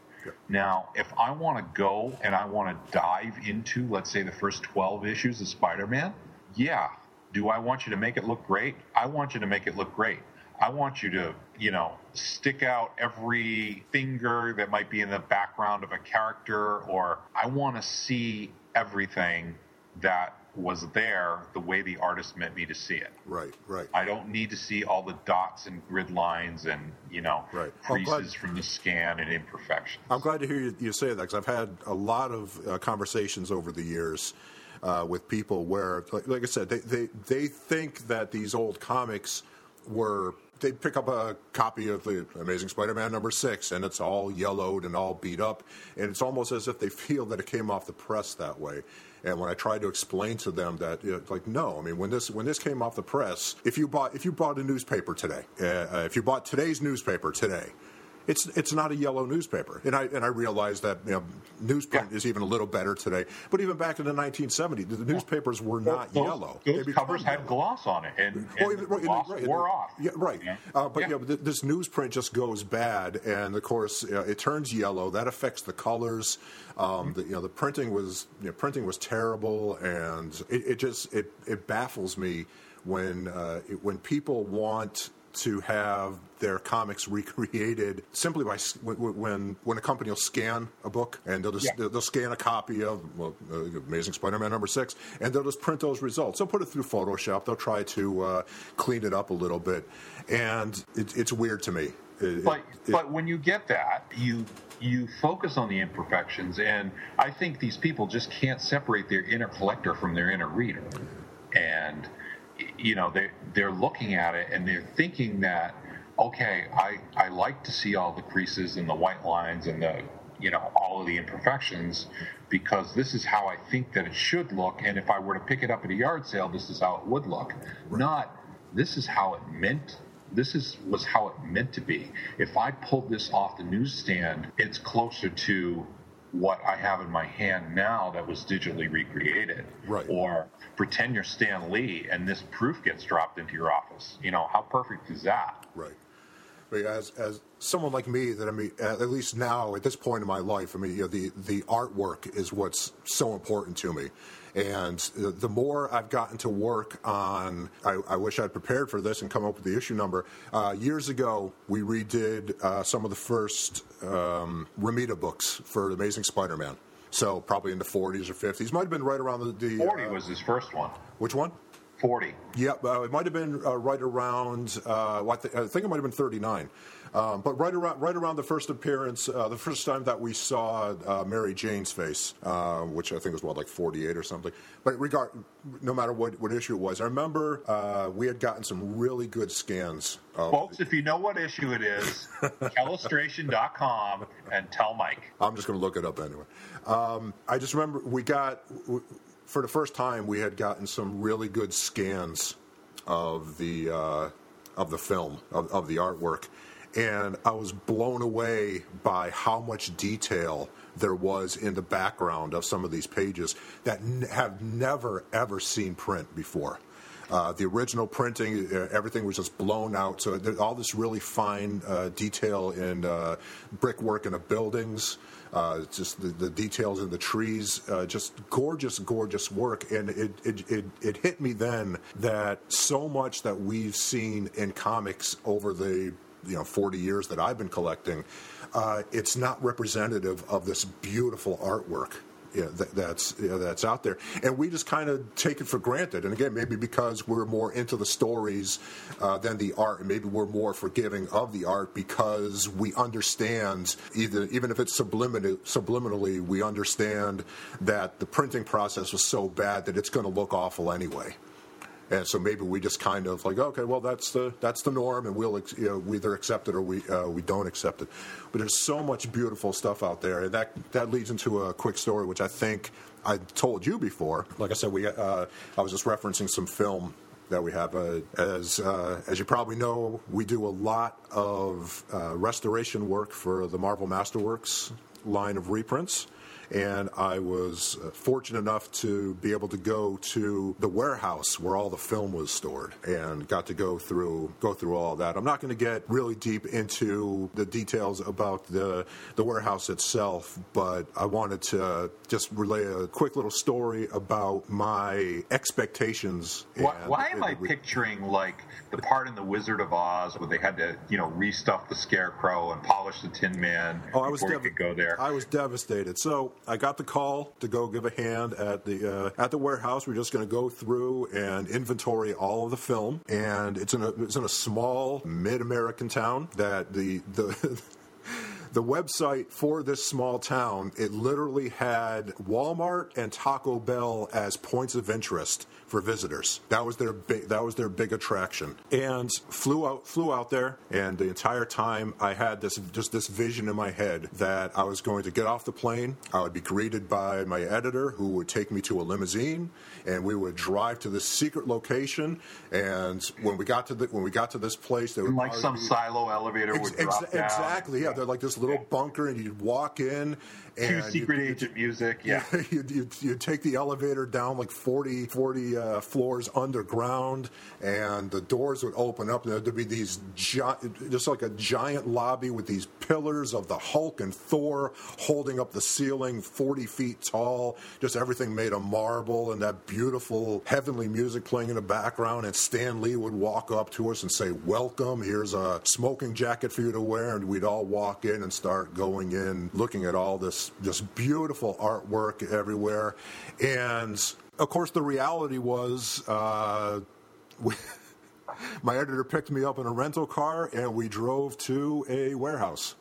Now, if I want to go and I want to dive into, let's say, the first 12 issues of Spider Man, yeah. Do I want you to make it look great? I want you to make it look great. I want you to, you know, stick out every finger that might be in the background of a character, or I want to see everything that was there the way the artist meant me to see it. Right, right. I don't need to see all the dots and grid lines and, you know, Right. Glad- creases from the scan and imperfections. I'm glad to hear you, you say that because I've had a lot of uh, conversations over the years uh, with people where, like, like I said, they, they they think that these old comics were. They pick up a copy of the Amazing Spider-Man number six, and it's all yellowed and all beat up, and it's almost as if they feel that it came off the press that way. And when I tried to explain to them that, you know, like, no, I mean, when this when this came off the press, if you bought if you bought a newspaper today, uh, if you bought today's newspaper today, it's it's not a yellow newspaper, and I and I realize that you know, newsprint Yeah. is even a little better today. But even back in the 1970s, the newspapers were not those, yellow. Those covers had yellow. gloss on it, and, Well, right, gloss right, wore off. Yeah, right. you know? Uh, but Yeah. yeah, but th- this newsprint just goes bad, and of course uh, it turns yellow. That affects the colors. Um, the, you know, the printing was you know, printing was terrible, and it, it just it, it baffles me when uh, it, when people want to have their comics recreated simply by when when, when a company will scan a book and they'll just Yeah. they'll, scan a copy of well, uh, Amazing Spider-Man number six and they'll just print those results. They'll put it through Photoshop. They'll try to uh, clean it up a little bit, and it, it's weird to me. It- but it- but when you get that, you you focus on the imperfections, and I think these people just can't separate their inner collector from their inner reader, and you know they they're looking at it and they're thinking that okay, I I like to see all the creases and the white lines and the you know all of the imperfections because this is how I think that it should look, and if I were to pick it up at a yard sale, this is how it would look, not this is how it meant this is was how it meant to be. If I pulled this off the newsstand, it's closer to what I have in my hand now that was digitally recreated. Right. Or pretend you're Stan Lee and this proof gets dropped into your office. You know, how perfect is that? Right. But as as someone like me, that I mean, at least now at this point in my life, I mean, you know, the the artwork is what's so important to me, and the more I've gotten to work on, I, I wish I'd prepared for this and come up with the issue number. Uh, years ago, we redid uh, some of the first um, Romita books for Amazing Spider-Man. So probably in the 40s or 50s, might have been right around the, the 40 uh, was his first one. which one? 40. Yeah, uh, it might have been uh, right around. Uh, well, I, th- I think it might have been 39, um, but right around right around the first appearance, uh, the first time that we saw uh, Mary Jane's face, uh, which I think was what like 48 or something. But regard, no matter what, what issue it was, I remember uh, we had gotten some really good scans. Of, Folks, if you know what issue it is, kellustration.com and tell Mike. I'm just going to look it up anyway. Um, I just remember we got, for the first time, we had gotten some really good scans of the uh, of the film of, of the artwork, and I was blown away by how much detail there was in the background of some of these pages that n- have never ever seen print before. Uh, the original printing, uh, everything was just blown out. So there, all this really fine uh, detail in uh, brickwork in the buildings, uh, just the, the details in the trees, just gorgeous, gorgeous work. And it, it, it, it hit me then that so much that we've seen in comics over the you know 40 years that I've been collecting, uh, it's not representative of this beautiful artwork that, that's that's out there, and we just kind of take it for granted. And again, maybe because we're more into the stories uh, than the art, and maybe we're more forgiving of the art because we understand either even if it's subliminal, subliminally, we understand that the printing process was so bad that it's going to look awful anyway. And so maybe we just kind of like, okay, well that's the that's the norm, and we'll you know, we either accept it or we uh, we don't accept it. But there's so much beautiful stuff out there, and that that leads into a quick story, which I think I told you before. Like I said, we uh, I was just referencing some film that we have. Uh, as uh, as you probably know, we do a lot of uh, restoration work for the Marvel Masterworks line of reprints and I was uh, fortunate enough to be able to go to the warehouse where all the film was stored and got to go through go through all that. I'm not going to get really deep into the details about the the warehouse itself, but I wanted to just relay a quick little story about my expectations. Why, why am I picturing like the part in the Wizard of Oz where they had to you know restuff the Scarecrow and polish the Tin Man oh, I was before dev- could go there? I was devastated. So I got the call to go give a hand at the uh, at the warehouse. We're just going to go through and inventory all of the film, and it's in a it's in a small mid American town that the the. the website for this small town, it literally had Walmart and Taco Bell as points of interest for visitors. That was their big, that was their big attraction. And flew out flew out there, and the entire time I had this just this vision in my head that I was going to get off the plane. I would be greeted by my editor, who would take me to a limousine, and we would drive to this secret location. And when we got to the when we got to this place, there would like some be, silo elevator ex- would drop ex-. Exactly, yeah. They're like this little bunker, and you'd walk in, and Two secret you, agent you, music. Yeah, you you you take the elevator down like 40, 40 uh, floors underground, and the doors would open up, and there'd be these gi- just like a giant lobby with these pillars of the Hulk and Thor holding up the ceiling, forty feet tall. Just everything made of marble, and that beautiful heavenly music playing in the background. And Stan Lee would walk up to us and say, "Welcome. Here's a smoking jacket for you to wear," and we'd all walk in and start going in, looking at all this just beautiful artwork everywhere, and of course the reality was. Uh, we, my editor picked me up in a rental car and we drove to a warehouse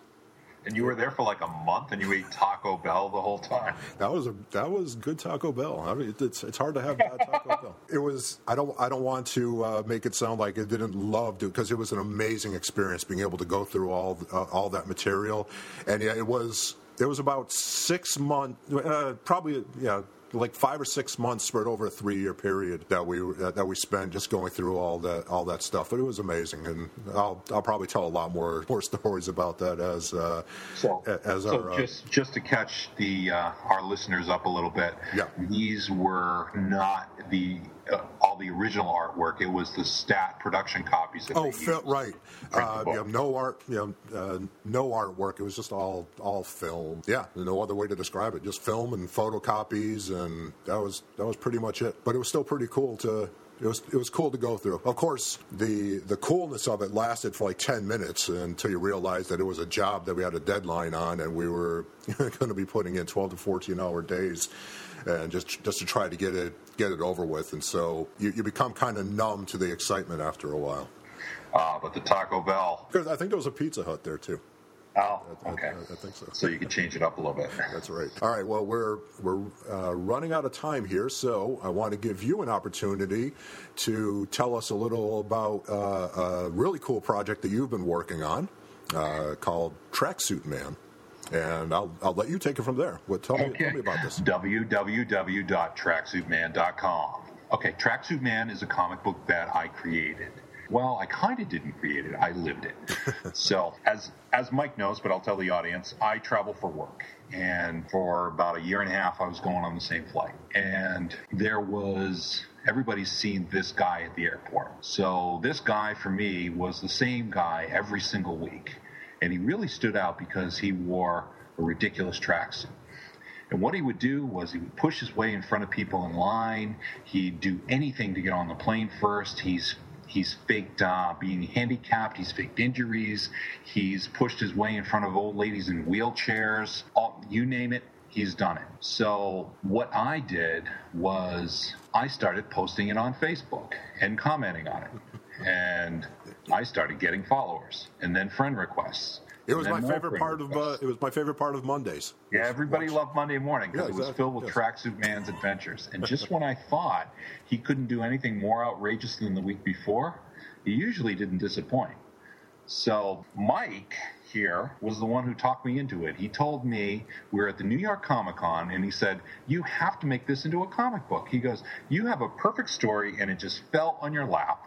and you were there for like a month, and you ate Taco Bell the whole time. That was a that was good Taco Bell. I mean, it's it's hard to have bad Taco Bell. It was. I don't I don't want to uh, make it sound like it didn't love to because it was an amazing experience being able to go through all uh, all that material, and yeah, it was there was about six months, uh, probably yeah, like five or six months spread over a three-year period that we uh, that we spent just going through all that all that stuff. But it was amazing, and I'll I'll probably tell a lot more more stories about that as uh, so as so our, uh, just just to catch the uh, our listeners up a little bit. Yeah, these were not the all the original artwork. It was the stat production copies. That oh, fil- right. Uh, no art. You know, uh, no artwork. It was just all all film. Yeah, no other way to describe it. Just film and photocopies, and that was that was pretty much it. But it was still pretty cool to it was it was cool to go through. Of course, the the coolness of it lasted for like ten minutes until you realized that it was a job that we had a deadline on, and we were going to be putting in twelve to fourteen hour days and just just to try to get it get it over with. And so you, you become kind of numb to the excitement after a while. Ah, uh, but the Taco Bell. Because I think there was a Pizza Hut there too. Oh, okay. I, I, think so. So you can change it up a little bit. That's right. All right. Well, we're we're uh, running out of time here, so I want to give you an opportunity to tell us a little about uh, a really cool project that you've been working on uh, called Tracksuit Man and I'll, I'll let you take it from there. What tell, okay. me, tell me about this. www.tracksuitman.com. Okay, Tracksuit Man is a comic book that I created. Well, I kind of didn't create it. I lived it. so, as as Mike knows, but I'll tell the audience, I travel for work. And for about a year and a half, I was going on the same flight. And there was everybody's seen this guy at the airport. So this guy for me was the same guy every single week. And he really stood out because he wore a ridiculous tracksuit. And what he would do was he would push his way in front of people in line. He'd do anything to get on the plane first. He's he's faked uh, being handicapped. He's faked injuries. He's pushed his way in front of old ladies in wheelchairs. All, you name it, he's done it. So what I did was I started posting it on Facebook and commenting on it. And I started getting followers and then friend requests. It was my favorite part of uh, it was my favorite part of Mondays. Yeah, everybody loved Monday morning because Yeah, it was filled with Yes. Tracksuit Man's adventures. And just when I thought he couldn't do anything more outrageous than the week before, he usually didn't disappoint. So Mike here was the one who talked me into it. He told me we were at the New York Comic Con and he said, You have to make this into a comic book. He goes, You have a perfect story and it just fell on your lap.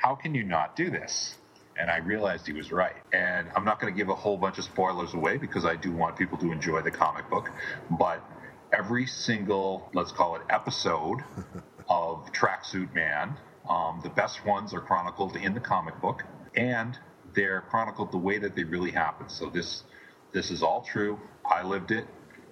How can you not do this? And I realized he was right. And I'm not going to give a whole bunch of spoilers away because I do want people to enjoy the comic book. But every single, let's call it episode of Tracksuit Man, um, the best ones are chronicled in the comic book. And they're chronicled the way that they really happened. So this this is all true. I lived it.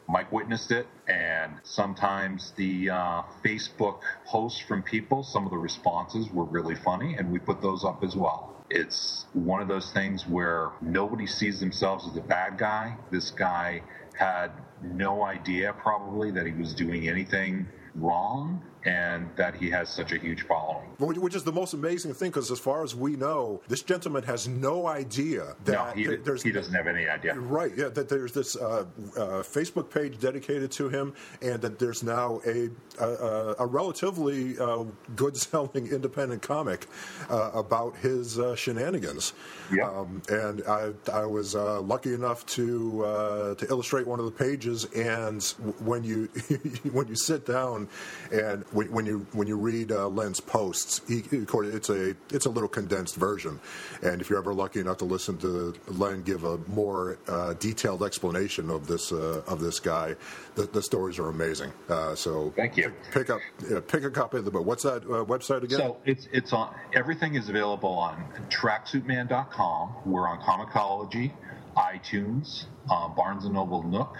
Mike witnessed it, and sometimes the uh, Facebook posts from people, some of the responses were really funny, and we put those up as well. It's one of those things where nobody sees themselves as a bad guy. This guy had no idea, probably, that he was doing anything wrong, and that he has such a huge following. Which is the most amazing thing because, as far as we know, this gentleman has no idea that No, he, there- there's he doesn't have any idea. Right, yeah, that there's this uh, uh, Facebook page dedicated to him, and that there's now a a, a relatively uh, good-selling independent comic uh, about his uh, shenanigans. Yeah. Um, and I, I was uh, lucky enough to uh, to illustrate one of the pages. And when you when you sit down and when, when you when you read uh, Len's posts, he, it's a it's a little condensed version. And if you're ever lucky enough to listen to Len give a more uh, detailed explanation of this uh, of this guy, the, the stories are amazing. Uh, so Thank you. Pick up pick a copy of the book. What's that uh, website again? So it's it's on everything is available on tracksuitman.com. We're on comiXology, iTunes, uh, Barnes and Noble Nook,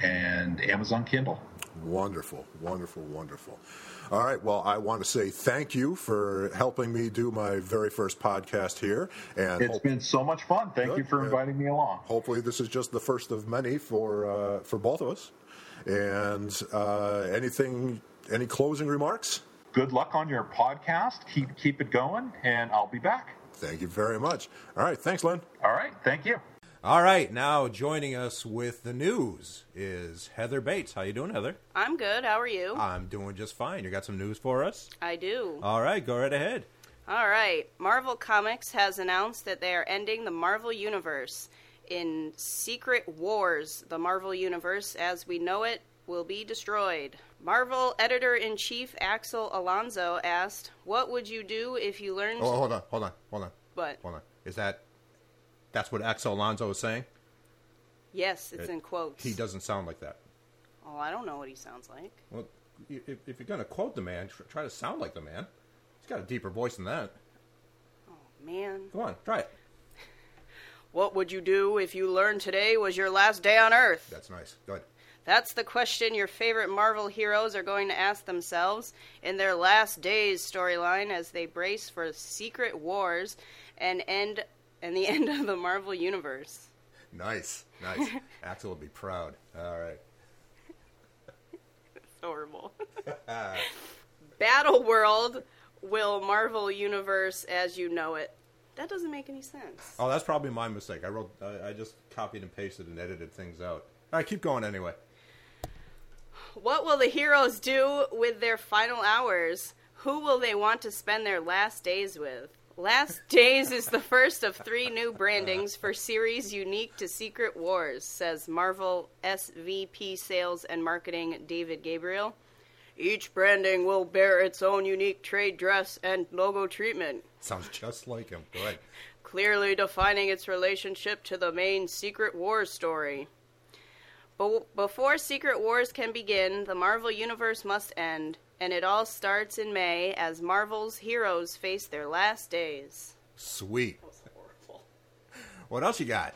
and Amazon Kindle. Wonderful, wonderful, wonderful. All right. Well, I want to say thank you for helping me do my very first podcast here, and It's hope- been so much fun. Thank Good, you for inviting me along. hopefully this is just the first of many for uh, for both of us. And uh, anything, any closing remarks? Good luck on your podcast. Keep keep it going, and I'll be back. Thank you very much. All right. Thanks, Len. All right. Thank you. All right, now joining us with the news is Heather Bates. How you doing, Heather? I'm good. How are you? I'm doing just fine. You got some news for us? I do. All right, go right ahead. All right. Marvel Comics has announced that they are ending the Marvel Universe. In Secret Wars, the Marvel Universe as we know it will be destroyed. Marvel editor in chief Axel Alonso asked, What would you do if you learned. Oh, hold on, hold on, hold on, What? hold on. Is that that's what Axel Alonso is saying? Yes, it's It- in quotes. He doesn't sound like that. Oh, I don't know what he sounds like. Well, if, if you're going to quote the man, try to sound like the man. He's got a deeper voice than that. Oh, man. Come on, try it. What would you do if you learned today was your last day on Earth? That's nice. Go ahead. That's the question your favorite Marvel heroes are going to ask themselves in their last days storyline as they brace for secret wars and end and the end of the Marvel universe. Nice, nice. Axel will be proud. All right. It's horrible. Battle World will Marvel universe as you know it. That doesn't make any sense. Oh, that's probably my mistake. I wrote, I, I just copied and pasted and edited things out. All right, keep going anyway. What will the heroes do with their final hours? Who will they want to spend their last days with? Last Days is the first of three new brandings for series unique to Secret Wars, says Marvel SVP Sales and Marketing David Gabriel. Each branding will bear its own unique trade dress and logo treatment, Sounds just like him. Go ahead. clearly defining its relationship to the main Secret Wars story. But before Secret Wars can begin, the Marvel Universe must end, and it all starts in May as Marvel's heroes face their last days. Sweet. What else you got?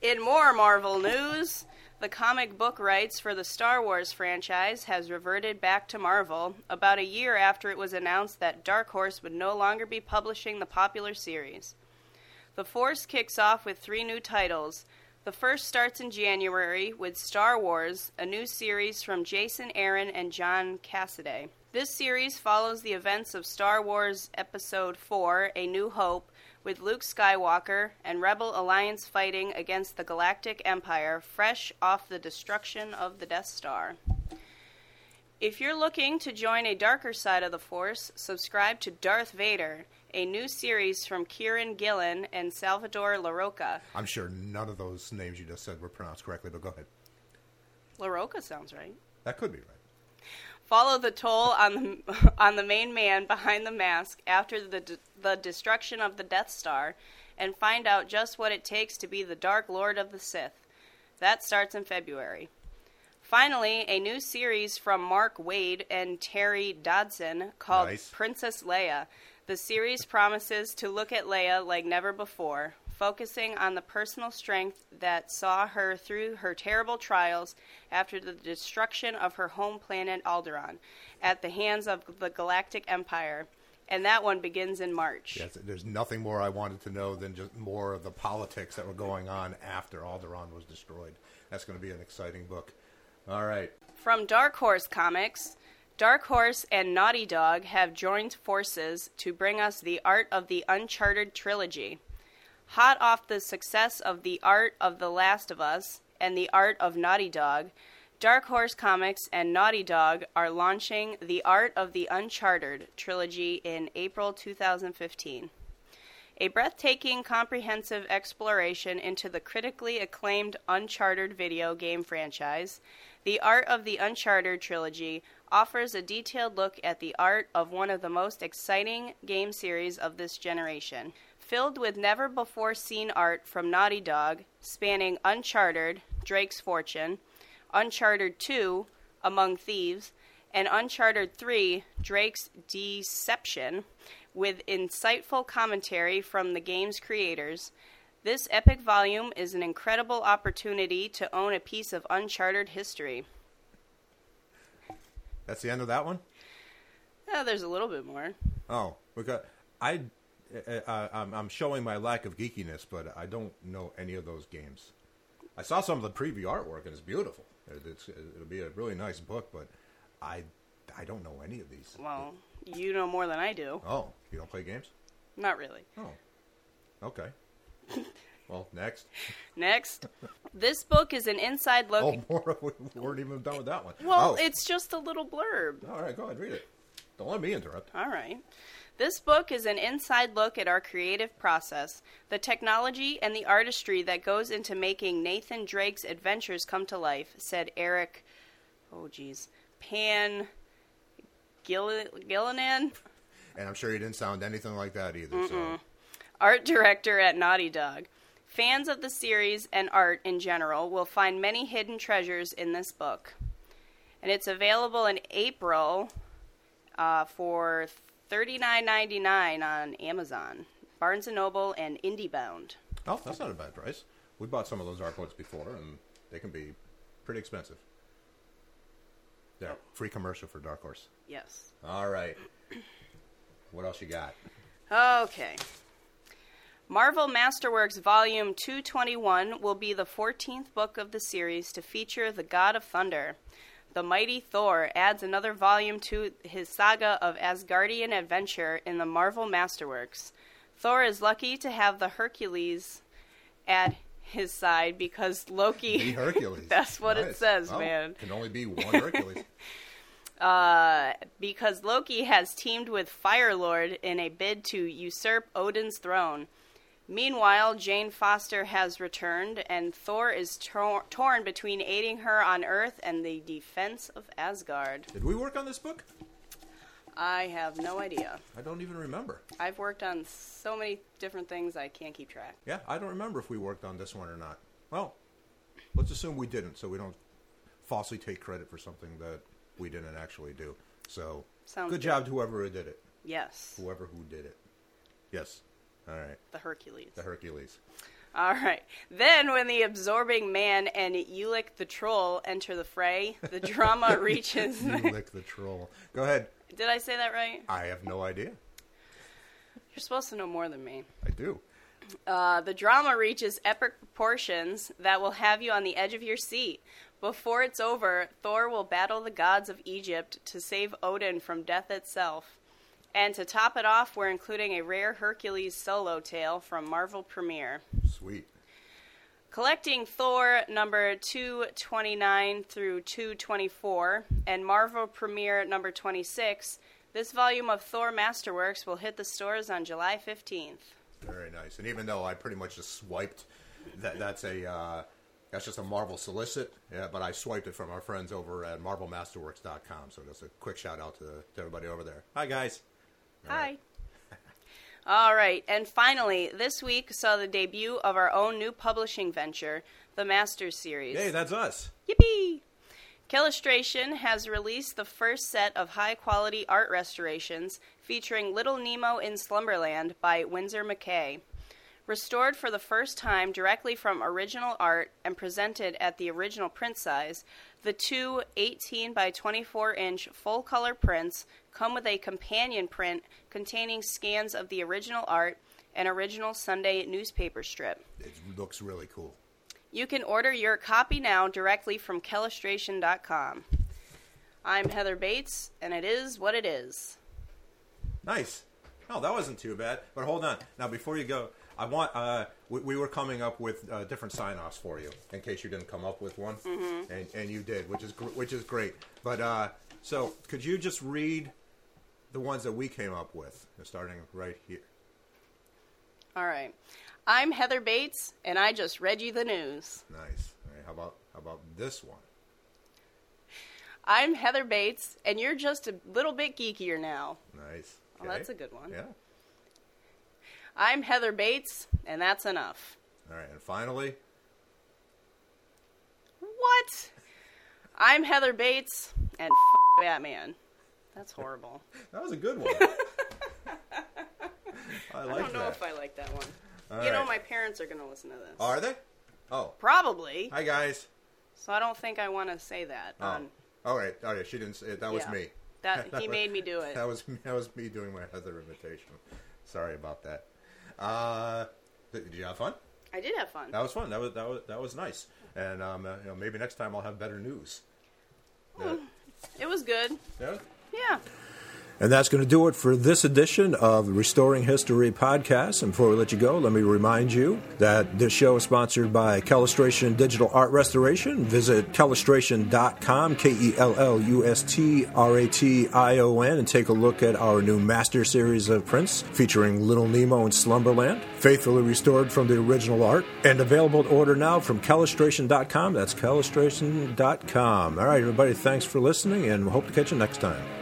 In more Marvel news, the comic book rights for the Star Wars franchise has reverted back to Marvel about a year after it was announced that Dark Horse would no longer be publishing the popular series. The Force kicks off with three new titles The first starts in January with Star Wars, a new series from Jason Aaron and John Cassaday. This series follows the events of Star Wars Episode 4 A New Hope, with Luke Skywalker and Rebel Alliance fighting against the Galactic Empire fresh off the destruction of the Death Star. If you're looking to join a darker side of the Force, subscribe to Darth Vader, a new series from Kieron Gillen and Salvador Larroca. I'm sure none of those names you just said were pronounced correctly, but go ahead. Larroca sounds right. That could be right. Follow the toll on the on the main man behind the mask after the the destruction of the Death Star, and find out just what it takes to be the Dark Lord of the Sith. That starts in February. Finally, a new series from Mark Waid and Terry Dodson called Nice. Princess Leia. The series promises to look at Leia like never before, focusing on the personal strength that saw her through her terrible trials after the destruction of her home planet Alderaan at the hands of the Galactic Empire. And that one begins in March. Yes, there's nothing more I wanted to know than just more of the politics that were going on after Alderaan was destroyed. That's going to be an exciting book. All right. From Dark Horse Comics, Dark Horse and Naughty Dog have joined forces to bring us the Art of the Uncharted trilogy. Hot off the success of The Art of The Last of Us and The Art of Naughty Dog, Dark Horse Comics and Naughty Dog are launching The Art of the Uncharted trilogy in April 2015. A breathtaking, comprehensive exploration into the critically acclaimed Uncharted video game franchise, The Art of the Uncharted trilogy offers a detailed look at the art of one of the most exciting game series of this generation. Filled with never before seen art from Naughty Dog, spanning Uncharted, Drake's Fortune, Uncharted 2, Among Thieves, and Uncharted 3, Drake's Deception, with insightful commentary from the game's creators. This epic volume is an incredible opportunity to own a piece of Uncharted history. That's the end of that one? Yeah, there's a little bit more. Oh, because I, uh, I'm, I'm showing my lack of geekiness, but I don't know any of those games. I saw some of the preview artwork, and it's beautiful. It, it's, it'll be a really nice book, but I, I don't know any of these. Well, you know more than I do. Oh, you don't play games? Not really. Oh, okay. Well, next. Next, this book is an inside look. Oh, more. We weren't even done with that one. well, oh. it's just a little blurb. all right. Go ahead, read it. Don't let me interrupt. All right. This book is an inside look at our creative process, the technology and the artistry that goes into making Nathan Drake's adventures come to life, said Eric, oh geez, Pan Gill- Gillinan, And I'm sure he didn't sound anything like that either. So art director at Naughty Dog. Fans of the series and art in general will find many hidden treasures in this book. And it's available in April uh, for $39.99 on Amazon, Barnes & Noble, and IndieBound. Oh, that's not a bad price. We bought some of those art books before, and they can be pretty expensive. There, free commercial for Dark Horse. Yes. All right. What else you got? Okay. Marvel Masterworks Volume 221 will be the 14th book of the series to feature the God of Thunder. The mighty Thor adds another volume to his saga of Asgardian adventure in the Marvel Masterworks. Thor is lucky to have the Hercules at his side because Loki. The Hercules. That's what it says, Oh, man. Can only be one Hercules. Uh, because Loki has teamed with Fire Lord in a bid to usurp Odin's throne. Meanwhile, Jane Foster has returned, and Thor is tor- torn between aiding her on Earth and the defense of Asgard. Did we work on this book? I have no idea. I don't even remember. I've worked on so many different things I can't keep track. Yeah, I don't remember if we worked on this one or not. Well, let's assume we didn't, so we don't falsely take credit for something that we didn't actually do. So, Sounds good good. job to whoever did it. Yes, Whoever who did it. Yes. All right. the Hercules. The Hercules. All right. Then, when the absorbing man and Ulik the troll enter the fray, the drama reaches. You lick the troll. Go ahead. Did I say that right? I have no idea. You're supposed to know more than me. I do. Uh, the drama reaches epic proportions that will have you on the edge of your seat. Before it's over, Thor will battle the gods of Egypt to save Odin from death itself. And to top it off, we're including a rare Hercules solo tale from Marvel Premiere. Sweet. Collecting Thor number 229 through 224 and Marvel Premiere number 26, this volume of Thor Masterworks will hit the stores on July 15th. Very nice. And even though I pretty much just swiped, that that's a uh, that's just a Marvel solicit. Yeah, but I swiped it from our friends over at MarvelMasterworks.com. So just a quick shout out to, to everybody over there. Hi guys. Hi. All right, and finally, this week saw the debut of our own new publishing venture, the Masters series. Hey, that's us. Yippee! Kellustration has released the first set of high quality art restorations featuring Little Nemo in Slumberland by Winsor McCay. Restored for the first time directly from original art and presented at the original print size, the two 18 by 24 inch full color prints come with a companion print containing scans of the original art and original Sunday newspaper strip. It looks really cool. You can order your copy now directly from Kellustration.com. I'm Heather Bates, and it is what it is. Nice. Oh, that wasn't too bad. But hold on. Now, before you go, I want. Uh, we, we were coming up with uh, different sign-offs for you, in case you didn't come up with one, mm-hmm. and, and you did, which is gr- which is great. But uh, so, could you just read the ones that we came up with, starting right here? All right. I'm Heather Bates, and I just read you the news. Nice. All right, how about how about this one? I'm Heather Bates, and you're just a little bit geekier now. Nice. Oh, that's a good one. Yeah. I'm Heather Bates, and that's enough. All right, and finally, What? I'm Heather Bates, and f- Batman. That's horrible. that was a good one. I like I don't know that. if I like that one. All you know, my parents are going to listen to this. Are they? Oh, Probably. hi guys. So I don't think I want to say that. Oh, On, all right. Oh yeah, she didn't say it. That was Yeah. me. that he made me do it. That was that was me doing my Heather imitation. Sorry about that. Uh, did you have fun? I did have fun. That was fun. That was that was that was nice. And um, uh, you know, maybe next time I'll have better news. Yeah. It was good. Yeah. Yeah. And that's going to do it for this edition of Restoring History podcast. And before we let you go, let me remind you that this show is sponsored by Kellustration Digital Art Restoration. Visit kellustration.com, K E L L U S T R A T I O N, and take a look at our new master series of prints featuring Little Nemo in Slumberland, faithfully restored from the original art, and available to order now from kellustration.com. That's kellustration.com. All right, everybody, thanks for listening, and we hope to catch you next time.